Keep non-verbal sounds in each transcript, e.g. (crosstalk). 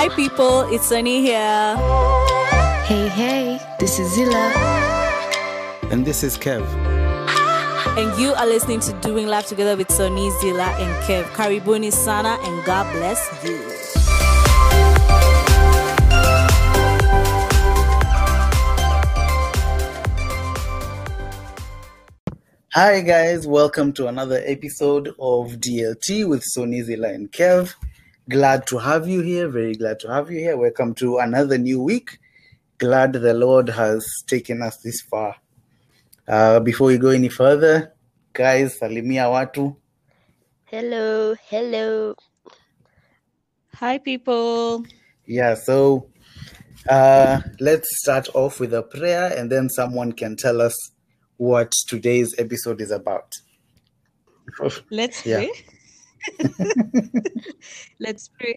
Hi, people, it's Sonnie here. Hey, hey, this is Zillah. And this is Kev. And you are listening to Doing Life Together with Sonnie, Zillah, and Kev. Karibuni Sana, and God bless you. Hi, guys. Welcome to another episode of DLT with Sonnie, Zillah, and Kev. Glad to have you here. Very glad to have you here. Welcome to another new week. Glad the Lord has taken us this far. Uh, before we go any further, guys, salimia watu. Hello, hello. Hi, people. Yeah, so uh, let's start off with a prayer and then someone can tell us what today's episode is about. Let's Yeah. pray. (laughs) Let's pray.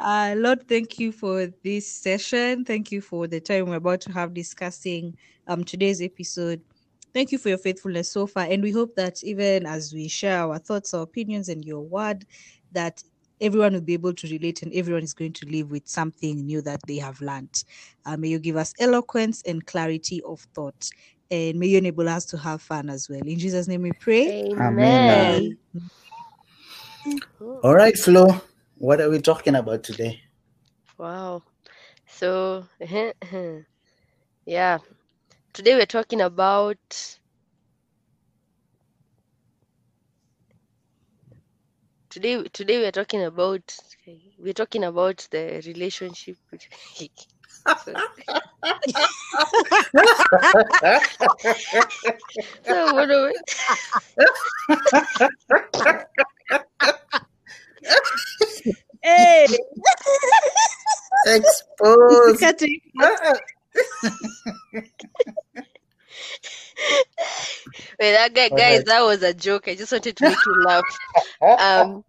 Uh, Lord, thank you for this session. Thank you for the time we're about to have discussing um today's episode. Thank you for your faithfulness so far, and we hope that even as we share our thoughts, our opinions, and your word, that everyone will be able to relate and everyone is going to live with something new that they have learned. Uh, may you give us eloquence and clarity of thought, and may you enable us to have fun as well. In Jesus' name, we pray. Amen. All right, Flo, what are we talking about today? Wow. So, (laughs) yeah. Today we're talking about today today we're talking about we're talking about the relationship so, (laughs) (laughs) so what do we, (laughs) Hey, Expose. cutting. (laughs) Wait, that guy, guys, Alright. that was a joke. I just wanted to make you laugh. Um,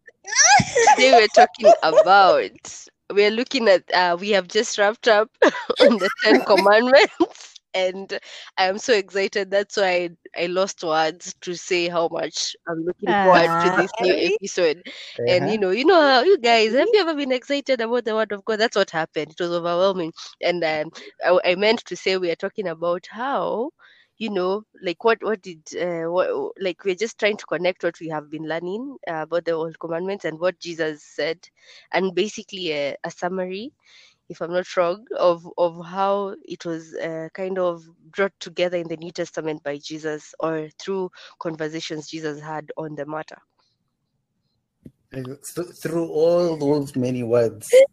today we're talking about we're looking at uh, we have just wrapped up (laughs) on the Ten Commandments, and I'm so excited. That's why I, I lost words to say how much I'm looking forward to this new episode. And Uh-huh. you know, you know how you guys have you ever been excited about the Word of God? That's what happened. It was overwhelming, and um, I, I meant to say we are talking about how you know like what what did uh, what like we're just trying to connect what we have been learning uh, about the old commandments and what jesus said and basically a, a summary if i'm not wrong of of how it was uh, kind of brought together in the new testament by jesus or through conversations jesus had on the matter through all those many words. (laughs)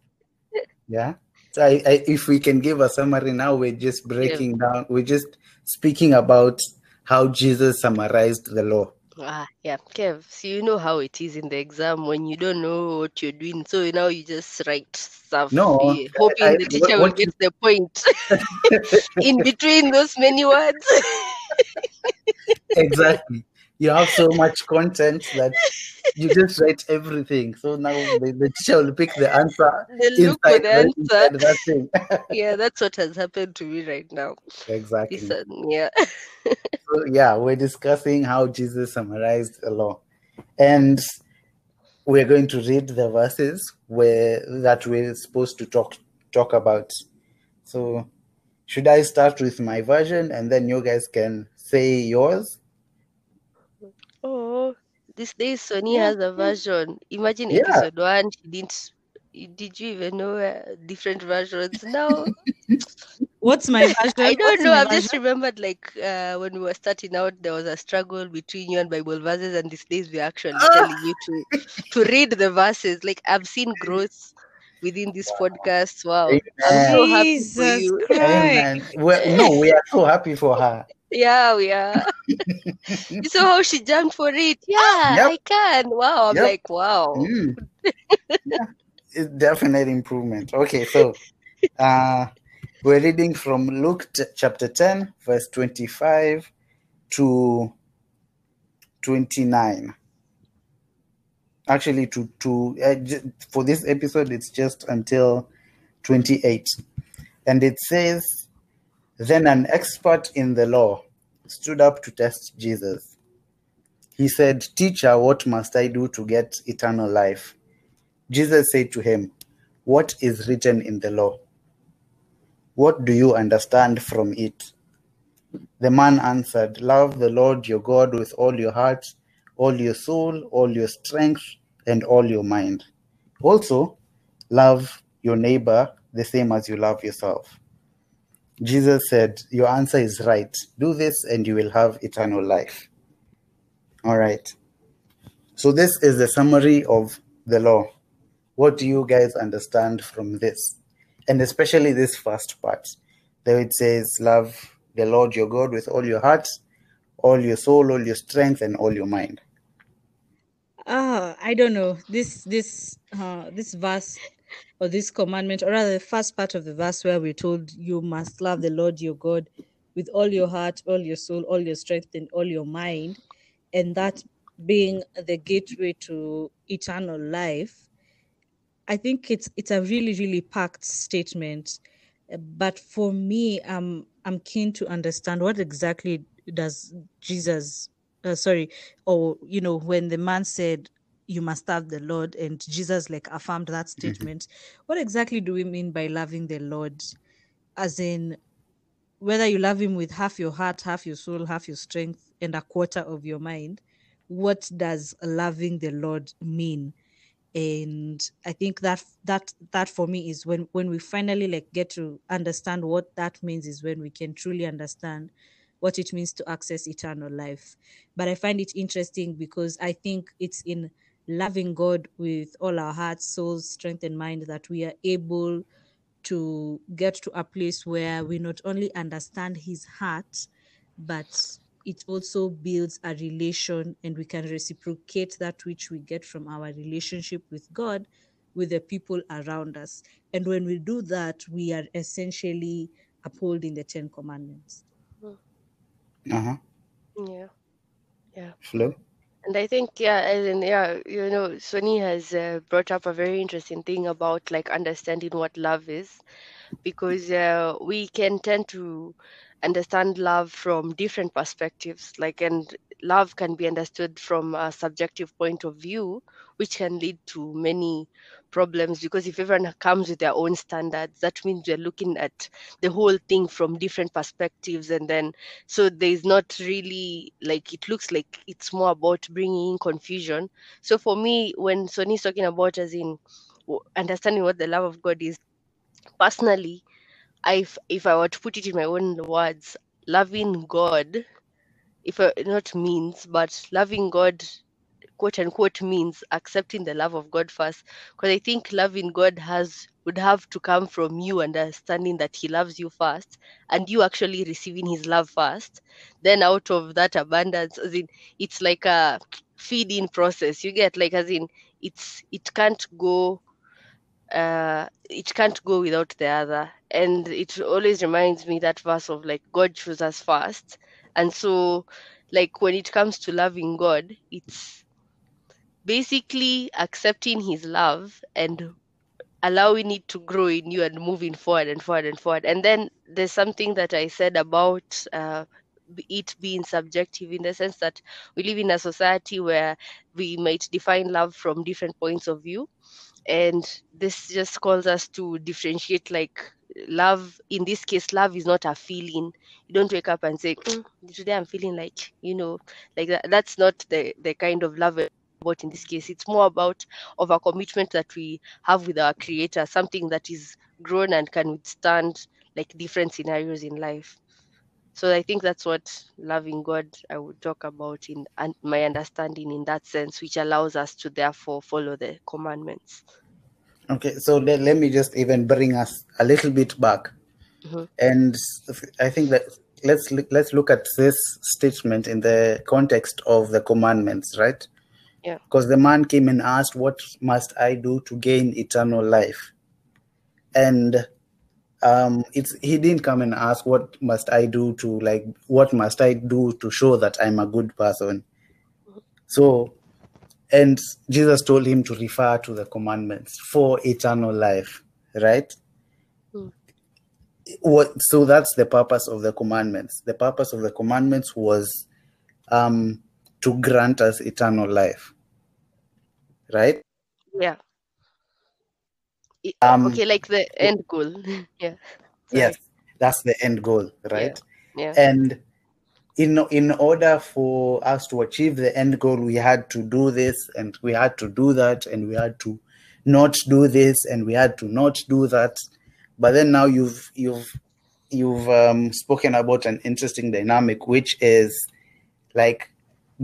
Yeah. So I, I, if we can give a summary now, we're just breaking down, we're just speaking about how Jesus summarized the law. Ah yeah kev so you know how it is in the exam when you don't know what you're doing so now you just write stuff No, hoping I- the teacher will what get the point (laughs) in between those many words Exactly. You have so much content that you just write everything. So now the, the teacher will pick the answer they look for the answer that thing. (laughs) yeah that's what has happened to me right now exactly. Listen, yeah (laughs) yeah, we're discussing how Jesus summarized the law. And we're going to read the verses where that we're supposed to talk talk about. So should I start with my version and then you guys can say yours? oh this day Sonnie has a version imagine Yeah. episode one she didn't did you even know uh, different versions now (laughs) What's my (laughs) version? I don't What's know. I've just remembered like uh, when we were starting out, there was a struggle between you and Bible verses, and these days we're actually telling you to to (laughs) read the verses. Like I've seen growth within this podcast. Wow, I'm so happy for Jesus you. Amen. Well, no, we are so happy for her. (laughs) Yeah, we are. you saw how she jumped for it. Yeah, Yep. I can. Wow, I'm Yep. like, wow. Mm. Yeah, it's definite improvement. Okay, so uh, we're reading from Luke chapter 10, verse 25 to 29. Actually, to, to uh, for this episode, it's just until 28. And it says, Then an expert in the law stood up to test Jesus. He said, Teacher, what must I do to get eternal life? Jesus said to him, What is written in the law? What do you understand from it? The man answered, Love the Lord your God with all your heart, all your soul, all your strength, and all your mind. Also, love your neighbor the same as you love yourself. Jesus said, Your answer is right. Do this and you will have eternal life. All right. So, this is the summary of the law. What do you guys understand from this? And especially this first part. There it says, Love the Lord your God with all your heart, all your soul, all your strength, and all your mind. Ah, I don't know. This this uh this verse or this commandment, or rather the first part of the verse where we're told you must love the Lord your God with all your heart, all your soul, all your strength, and all your mind, and that being the gateway to eternal life. I think it's it's a really, really packed statement. But for me, I'm I'm keen to understand what exactly does Jesus uh, sorry, or you know, when the man said you must love the Lord and Jesus like affirmed that statement, what exactly do we mean by loving the Lord? As in whether you love him with half your heart, half your soul, half your strength, and a quarter of your mind, what does loving the Lord mean? And I think that that that for me is when when we finally like get to understand what that means is when we can truly understand what it means to access eternal life. But I find it interesting because I think it's in loving God with all our hearts, souls, strength, and mind that we are able to get to a place where we not only understand his heart, but it also builds a relation and we can reciprocate that which we get from our relationship with God with the people around us. And when we do that, we are essentially upholding the Ten Commandments. Uh huh. Yeah. Yeah. Flo? And I think, yeah, as in, yeah, you know, Sonnie has uh, brought up a very interesting thing about like understanding what love is, because uh, we can tend to understand love from different perspectives. Like, and love can be understood from a subjective point of view, which can lead to many problems because if everyone comes with their own standards, that means we're looking at the whole thing from different perspectives, and then so there's not really like it looks like it's more about bringing in confusion. So for me, when Sonnie's talking about as in understanding what the love of God is, personally, if, if I were to put it in my own words, loving God, if I, not means, but loving God quote unquote means accepting the love of God first. Because I think loving God has would have to come from you understanding that He loves you first, and you actually receiving His love first. Then out of that abundance, as in it's like a feeding process. You get like as in it's it can't go uh it can't go without the other and it always reminds me that verse of like god chose us first. And so like when it comes to loving god it's basically accepting his love and allowing it to grow in you and moving forward and forward and forward. And then there's something that i said about uh, it being subjective in the sense that we live in a society where we might define love from different points of view. And this just calls us to differentiate like love in this case love is not a feeling. You don't wake up and say "Mm, today i'm feeling like you know like that. That's not the the kind of love about in this case. It's more about of a commitment that we have with our creator something that is grown and can withstand like different scenarios in life. So i think that's what loving god i would talk about in and my understanding in that sense which allows us to therefore follow the commandments Okay, so let, let me just even bring us a little bit back. Mhm. And I think that let's look- let's look at this statement in the context of the commandments, right? Yeah. Because the man came and asked, "What must I do to gain eternal life?" And um, it's he didn't come and ask, "What must I do to like? What must I do to show that I'm a good person?" So and Jesus told him to refer to the commandments for eternal life, right? Hmm. What, so that's the purpose of the commandments. The purpose of the commandments was um, to grant us eternal life, right? yeah Um, okay, like the end goal. (laughs) yeah. Sorry. Yes, that's the end goal, right? Yeah. And in in order for us to achieve the end goal, we had to do this and we had to do that and we had to not do this and we had to not do that. But then now you've you've you've um, spoken about an interesting dynamic, which is like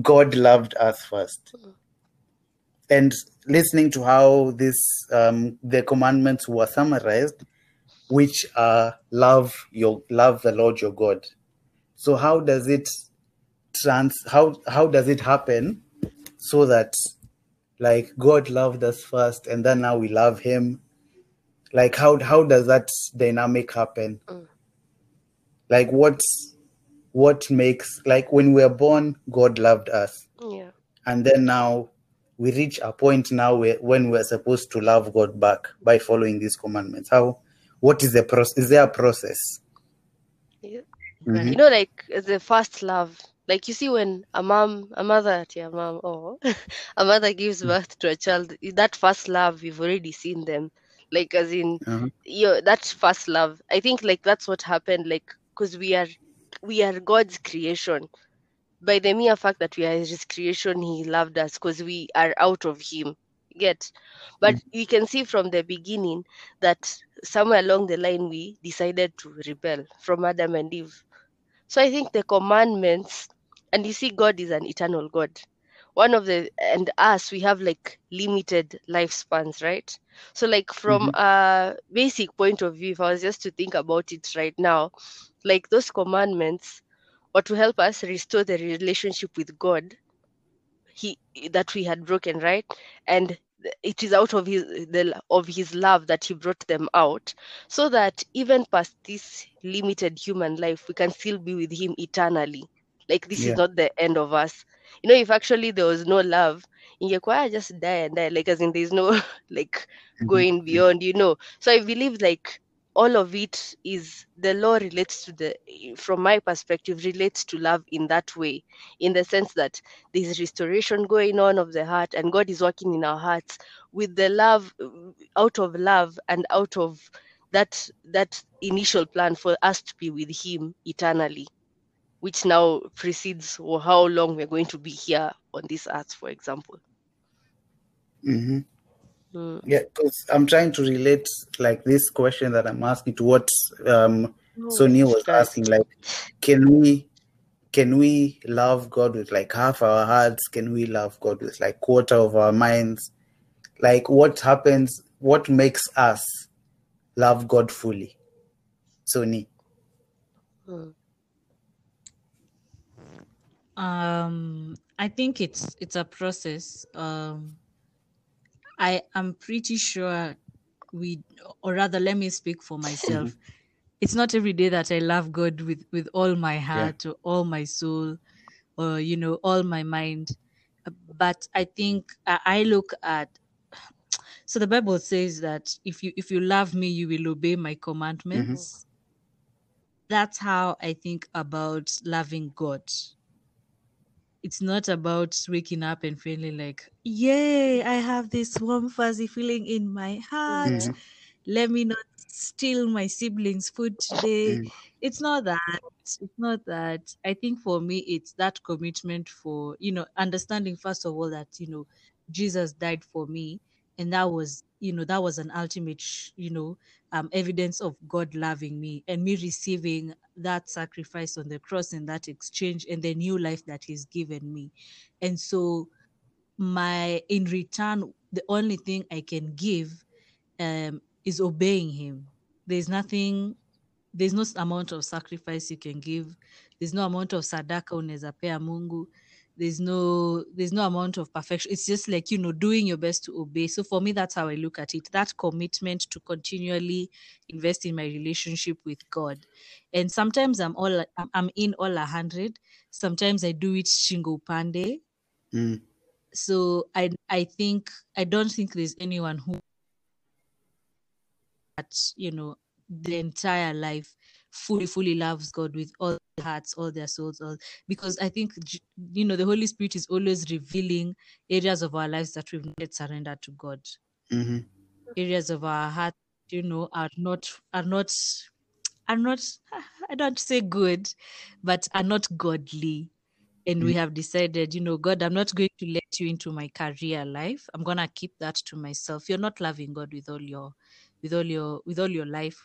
God loved us first. And listening to how this um, the commandments were summarized, which are love your love the Lord your God. So how does it trans how how does it happen so that like God loved us first and then now we love him? Like how how does that dynamic happen? Mm. Like what's what makes like when we're born, God loved us. Yeah. And then now we reach a point now where, when we're supposed to love God back by following these commandments. How what is the process? Is there a process? Yeah. Mhm. You know, like the first love. Like you see, when a mom, a mother, yeah, mom, or oh, (laughs) a mother gives mm. birth to a child, that first love, we've already seen them. Like as in, uh-huh. you that first love. I think like that's what happened. Like because we are, we are God's creation. By the mere fact that we are His creation, He loved us because we are out of Him. Get, but mm. we can see from the beginning that somewhere along the line we decided to rebel from Adam and Eve. So I think the commandments, and you see, God is an eternal God. One of the and us, we have like limited lifespans, right? So, like from mm-hmm. a basic point of view, if I was just to think about it right now, like those commandments or to help us restore the relationship with God, he that we had broken, right? And it is out of his the of his love that he brought them out so that even past this limited human life we can still be with him eternally. Like this Yeah. is not the end of us. You know if actually there was no love ingekuwa "Ah, just die and die. Like as in there's no (laughs) like Mhm. going beyond you know. So i believe like all of it is the law relates to the from my perspective relates to love in that way in the sense that there's restoration going on of the heart and god is working in our hearts with the love out of love and out of that that initial plan for us to be with him eternally which now precedes how long we're going to be here on this earth for example. Hmm Mm. Yeah, because I'm trying to relate like this question that I'm asking to what um Sonia was Trust. asking. Like, can we can we love God with like half our hearts? Can we love God with like quarter of our minds? Like, what happens? What makes us love God fully? Sonnie. Mm. Um, I think it's it's a process. Um, I am pretty sure we, or rather, let me speak for myself. (laughs) It's not every day that I love God with with all my heart or all my soul, or you know, all my mind. But I think I, I look at. So the Bible says that if you if you love me, you will obey my commandments. Mm-hmm. That's how I think about loving God it's not about waking up and feeling like, yay, I have this warm, fuzzy feeling in my heart. Mhm. Let me not steal my siblings' food today. Mm. It's not that. It's not that. I think for me, it's that commitment for, you know, understanding, first of all, that, you know, Jesus died for me. And that was, you know, that was an ultimate, you know, um, evidence of God loving me and me receiving that sacrifice on the cross and that exchange and the new life that He's given me. And so, my in return, the only thing I can give um, is obeying Him. There's nothing, there's no amount of sacrifice you can give. There's no amount of sadaka unaweza pea Mungu. There's no there's no amount of perfection. It's just like you know doing your best to obey. So for me, that's how I look at it. That commitment to continually invest in my relationship with God. And sometimes I'm all I'm, in all a hundred. Sometimes I do it shingo pande. Mm. So I I think I don't think there's anyone who that you know the entire life fully fully loves God with all their hearts, all their souls, all because I think you know the Holy Spirit is always revealing areas of our lives that we've not surrendered to God. hmm areas of our heart, you know, are not are not are not I don't say good, but are not godly. And we have decided, you know, God, I'm not going to let you into my career life. I'm gonna keep that to myself. You're not loving God with all your with all your with all your life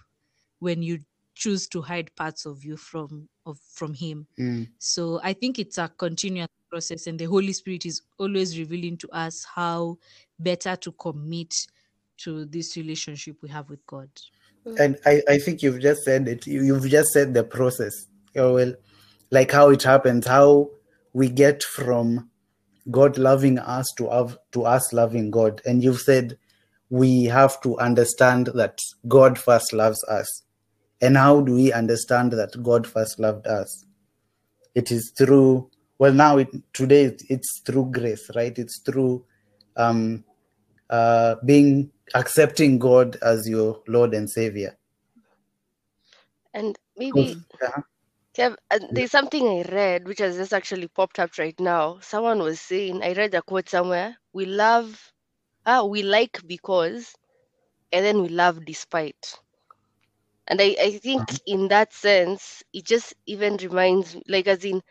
when you choose to hide parts of you from of from him. Mm. So I think it's a continuous process, and the Holy Spirit is always revealing to us how better to commit to this relationship we have with God. And I, I think you've just said it. You, you've just said the process. Oh, well, like how it happens, how we get from God loving us to have, to us loving God. And you've said we have to understand that God first loves us. And how do we understand that God first loved us? It is through well now it, today it's through grace, right? It's through um, uh, being accepting God as your Lord and Savior. And maybe Uh-huh. Kev, uh, there's something I read which has just actually popped up right now. Someone was saying, I read a quote somewhere, we love, ah, we like because, and then we love despite. And I, I think in that sense, it just even reminds me, like as in,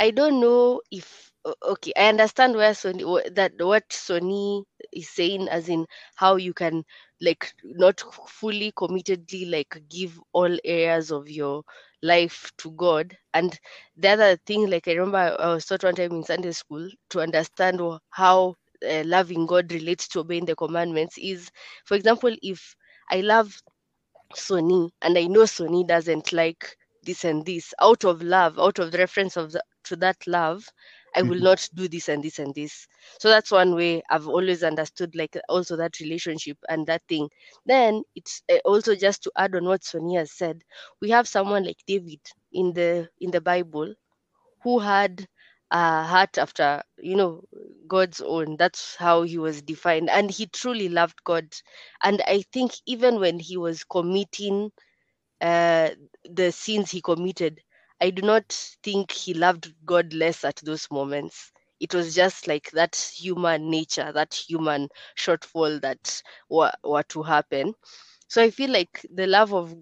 I don't know if okay, I understand where Sonnie that what Sonnie is saying, as in how you can like not fully committedly like give all areas of your life to God. And the other thing, like I remember I was taught one time in Sunday school to understand how uh, loving God relates to obeying the commandments is, for example, if I love Sonnie and I know Sonnie doesn't like this and this, out of love, out of the reference of the, to that love, I will Mhm. not do this and this and this. So that's one way I've always understood, like also that relationship and that thing. Then it's uh, also just to add on what Sonia has said. We have someone like David in the in the Bible who had a heart after you know God's own. That's how he was defined, and he truly loved God. And I think even when he was committing uh, the sins he committed, I do not think he loved God less at those moments. It was just like that human nature, that human shortfall that were, were to happen. So I feel like the love of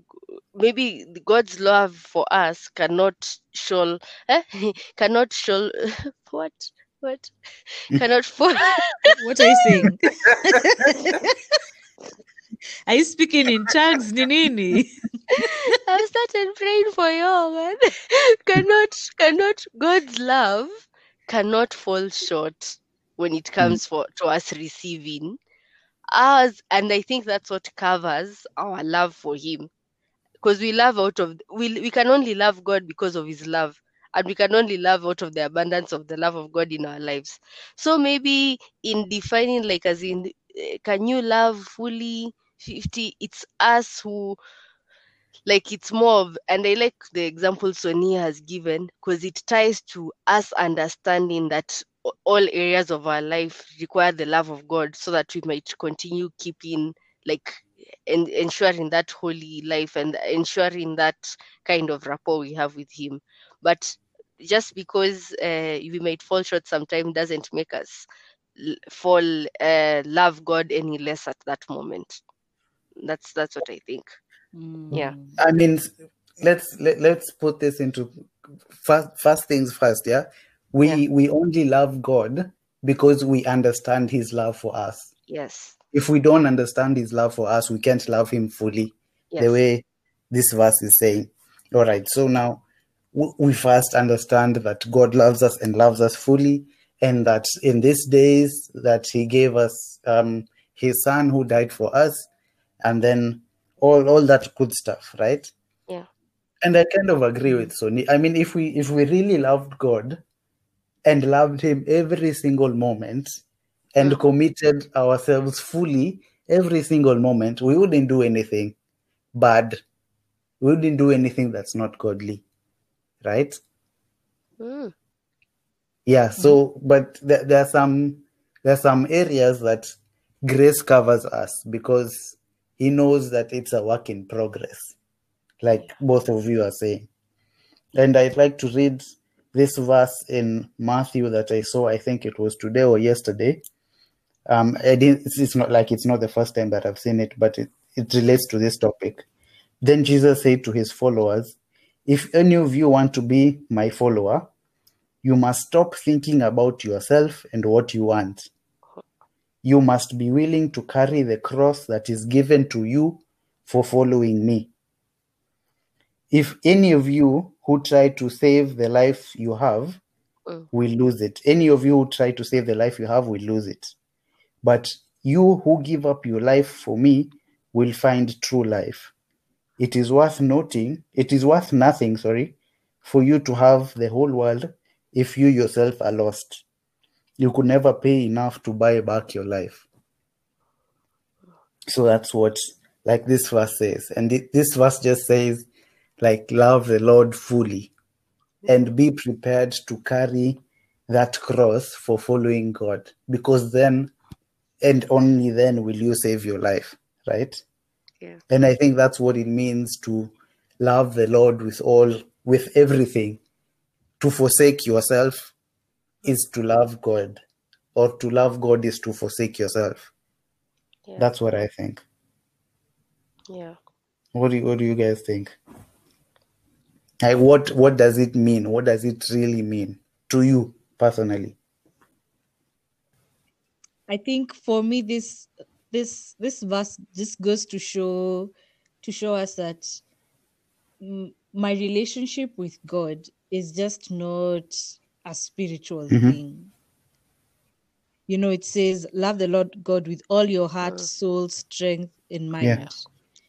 maybe God's love for us cannot show, eh? (laughs) cannot show (laughs) what what (laughs) cannot fall. (laughs) What are you saying? (laughs) are you speaking in tongues, Ninini? I've started praying for you, man. cannot, cannot, God's love cannot fall short when it hmm. comes for to us receiving ours, and I think that's what covers our love for Him, because we love out of we we can only love God because of His love, and we can only love out of the abundance of the love of God in our lives. So maybe in defining, like as in, eh, can you love fully? 50 it's us who like it's more of and i like the example sonia has given because it ties to us understanding that all areas of our life require the love of god so that we might continue keeping like and ensuring that holy life and ensuring that kind of rapport we have with him but just because uh, we might fall short sometime doesn't make us fall uh, love god any less at that moment that's that's what i think Yeah. Mm. I mean, let's let, let's put this into first, first things first. Yeah, we Yeah. we only love God because we understand His love for us. yes If we don't understand His love for us, we can't love Him fully. yes The way this verse is saying. All right. So now w- we first understand that God loves us and loves us fully, and that in these days that He gave us um, His Son who died for us, and then all all that good stuff, right? Yeah. And I kind of agree with Sonnie. I mean, if we if we really loved God and loved Him every single moment and Mm. committed ourselves fully every single moment, we wouldn't do anything bad. We wouldn't do anything that's not godly, right? Mm. Yeah. So, but there, there are some there are some areas that grace covers us because He knows that it's a work in progress, like both of you are saying. And I'd like to read this verse in Matthew that I saw. I think it was today or yesterday. Um, I didn't, it's, it's not like it's not the first time that I've seen it, but it, it relates to this topic. Then Jesus said to his followers, If any of you want to be my follower, you must stop thinking about yourself and what you want. You must be willing to carry the cross that is given to you for following me. If any of you who try to save the life you have Mm. will lose it, any of you who try to save the life you have will lose it. But you who give up your life for me will find true life. It is worth noting, it is worth nothing, sorry, for you to have the whole world if you yourself are lost. You could never pay enough to buy back your life. So that's what, like this verse says. And thi- this verse just says, like, love the Lord fully and be prepared to carry that cross for following God. Because then, and only then, will you save your life, right? Yeah. And I think that's what it means to love the Lord with all, with everything. To forsake yourself is to love God, or to love God is to forsake yourself. Yeah. That's what I think. yeah. What do you, what do you guys think? Like what what does it mean? What does it really mean to you personally? I think for me this this this verse just goes to show to show us that my relationship with God is just not a spiritual Mhm. thing. You know, it says, "Love the Lord God with all your heart, soul, strength, and mind." Yeah.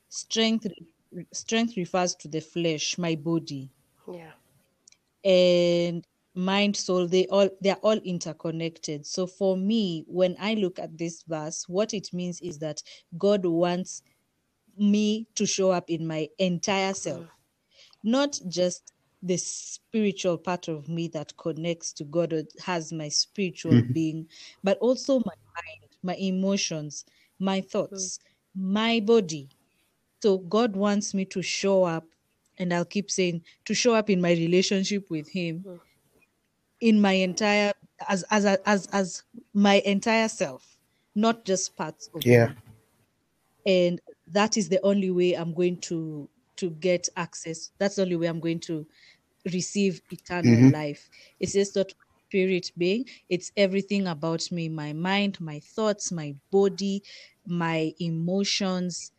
Strength strength refers to the flesh, my body Yeah. and mind soul they all they're all interconnected. So for me when i look at this verse what it means is that god wants me to show up in my entire self. Not just the spiritual part of me that connects to god or has my spiritual Mhm. being but also my mind my emotions my thoughts my body. So God wants me to show up, and I'll keep saying to show up in my relationship with Him, Mm. In my entire as as as as my entire self, not just parts of Yeah. me. And that is the only way I'm going to to get access. That's the only way I'm going to receive eternal Mhm. life. It's just not spirit being, it's everything about me, my mind, my thoughts, my body, my emotions,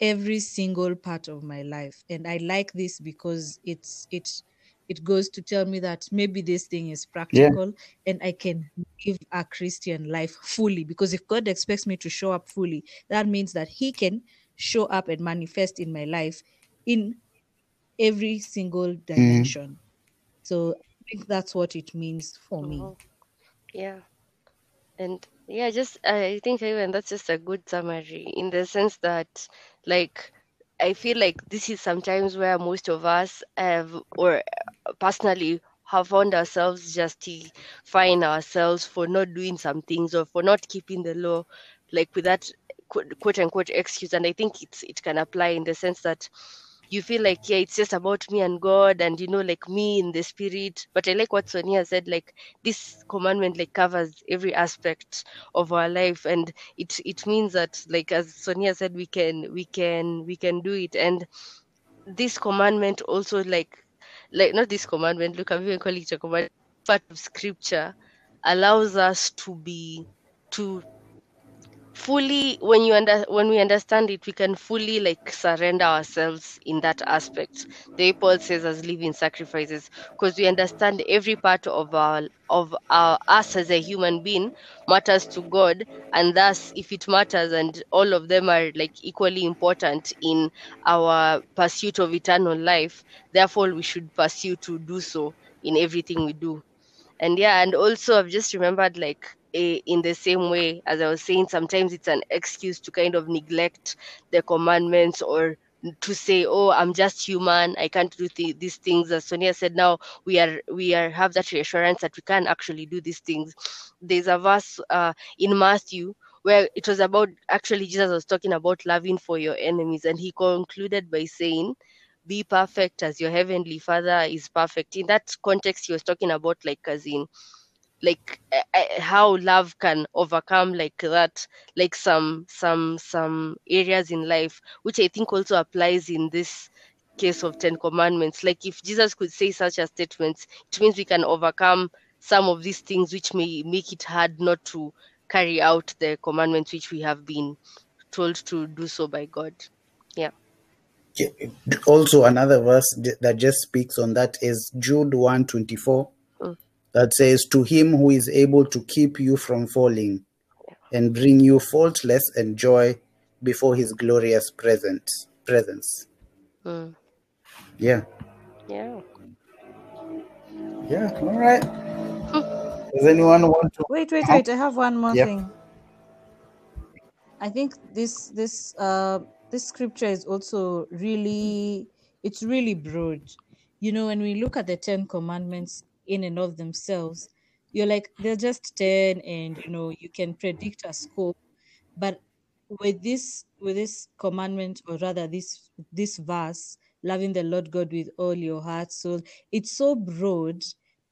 every single part of my life. And I like this because it's it it goes to tell me that maybe this thing is practical and I can live a Christian life fully. Because if God expects me to show up fully, that means that He can show up and manifest in my life in every single dimension. So I think that's what it means for me. Mhm. Yeah. And yeah, just I think even that's just a good summary in the sense that like I feel like this is sometimes where most of us have or personally have found ourselves justifying ourselves for not doing some things or for not keeping the law like with that quote, quote unquote excuse. And I think it's it can apply in the sense that you feel like yeah it's just about me and god and you know like me in the spirit. But i like what sonia said like this commandment like covers every aspect of our life. And it it means that like as sonia said we can we can we can do it. And this commandment also like like not this commandment look i'm even calling it a part of scripture allows us to be to fully when you under when we understand it we can fully like surrender ourselves in that aspect. The way paul says as living sacrifices because we understand every part of our of our us as a human being matters to god and thus if it matters and all of them are like equally important in our pursuit of eternal life therefore we should pursue to do so in everything we do and yeah and also i've just remembered like in the same way as i was saying sometimes it's an excuse to kind of neglect the commandments or to say oh i'm just human i can't do th- these things. As sonia said now we are we are have that reassurance that we can actually do these things. There's a verse uh, in matthew where it was about actually jesus was talking about loving for your enemies and he concluded by saying be perfect as your heavenly father is perfect. In that context he was talking about like as in like uh, how love can overcome like that like some some some areas in life which i think also applies in this case of ten commandments. Like if jesus could say such a statement it means we can overcome some of these things which may make it hard not to carry out the commandments which we have been told to do so by god. Yeah. Also, another verse that just speaks on that is Jude 124 Mm. That says, To him who is able to keep you from falling and bring you faultless and joy before his glorious presence. presence. Mm. Yeah. yeah Yeah. All right. Does anyone want to? Wait, wait, wait. I have one more Yeah. thing. I think this this uh this scripture is also really it's really broad. You know, when we look at the Ten Commandments in and of themselves, you're like they're just ten, and you know you can predict a scope. But with this with this commandment, or rather this this verse, loving the Lord God with all your heart, soul, it's so broad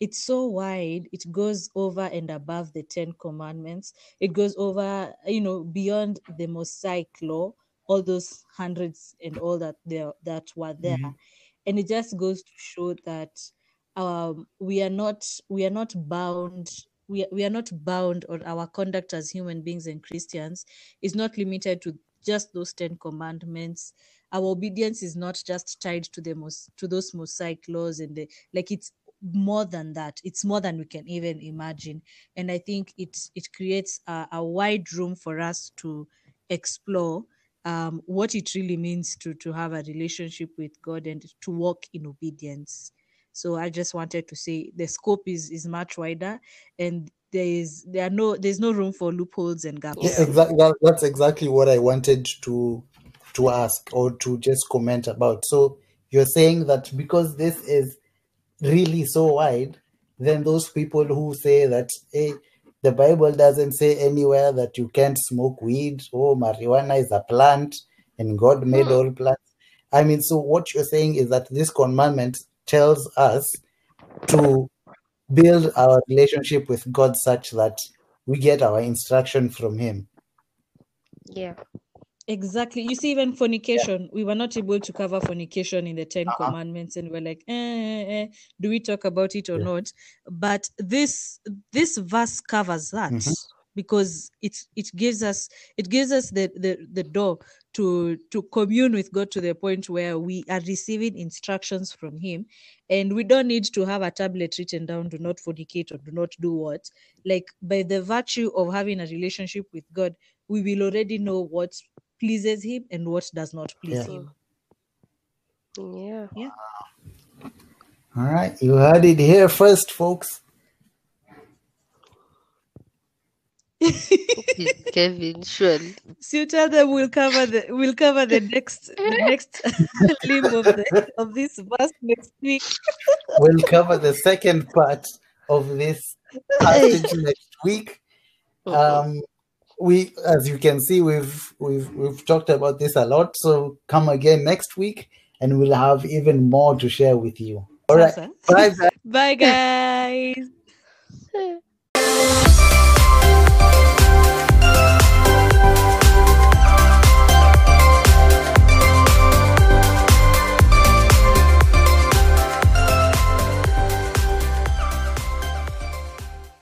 it's so wide it goes over and above the 10 commandments. It goes over you know beyond the mosaic law all those hundreds and all that there that were there. Mm-hmm. And it just goes to show that um we are not we are not bound we, we are not bound or our conduct as human beings and christians. Is not limited to just those 10 commandments. Our obedience is not just tied to the mos- to those mosaic laws and the like it's more than that. It's more than we can even imagine. And i think it it creates a, a wide room for us to explore um, what it really means to to have a relationship with god and to walk in obedience so i just wanted to say the scope is is much wider and there is there are no there's no room for loopholes and gaps Yeah, exactly. That, that's exactly what I wanted to to ask or to just comment about. So you're saying that because this is really so wide, then those people who say that hey, the Bible doesn't say anywhere that you can't smoke weed or marijuana is a plant and God made hmm. all plants. I mean, so what you're saying is that this commandment tells us to build our relationship with God such that we get our instruction from Him. yeah Exactly. You see, even fornication, we were not able to cover fornication in the Ten Commandments, and we're like, eh, eh, eh, do we talk about it or Yeah. not? But this this verse covers that Mhm. because it it gives us it gives us the, the the door to to commune with God to the point where we are receiving instructions from Him, and we don't need to have a tablet written down, do not fornicate or do not do what. Like by the virtue of having a relationship with God, we will already know what pleases him and what does not please Yeah. him. yeah Yeah. All right, you heard it here first, folks. (laughs) kevin surely So you tell them we'll cover the we'll cover the next the next (laughs) limb of the of this verse next week. (laughs) We'll cover the second part of this passage next week. Um, we, as you can see, we've we've we've talked about this a lot. So come again next week, and we'll have even more to share with you. All right, Sasa. bye. bye. Bye guys.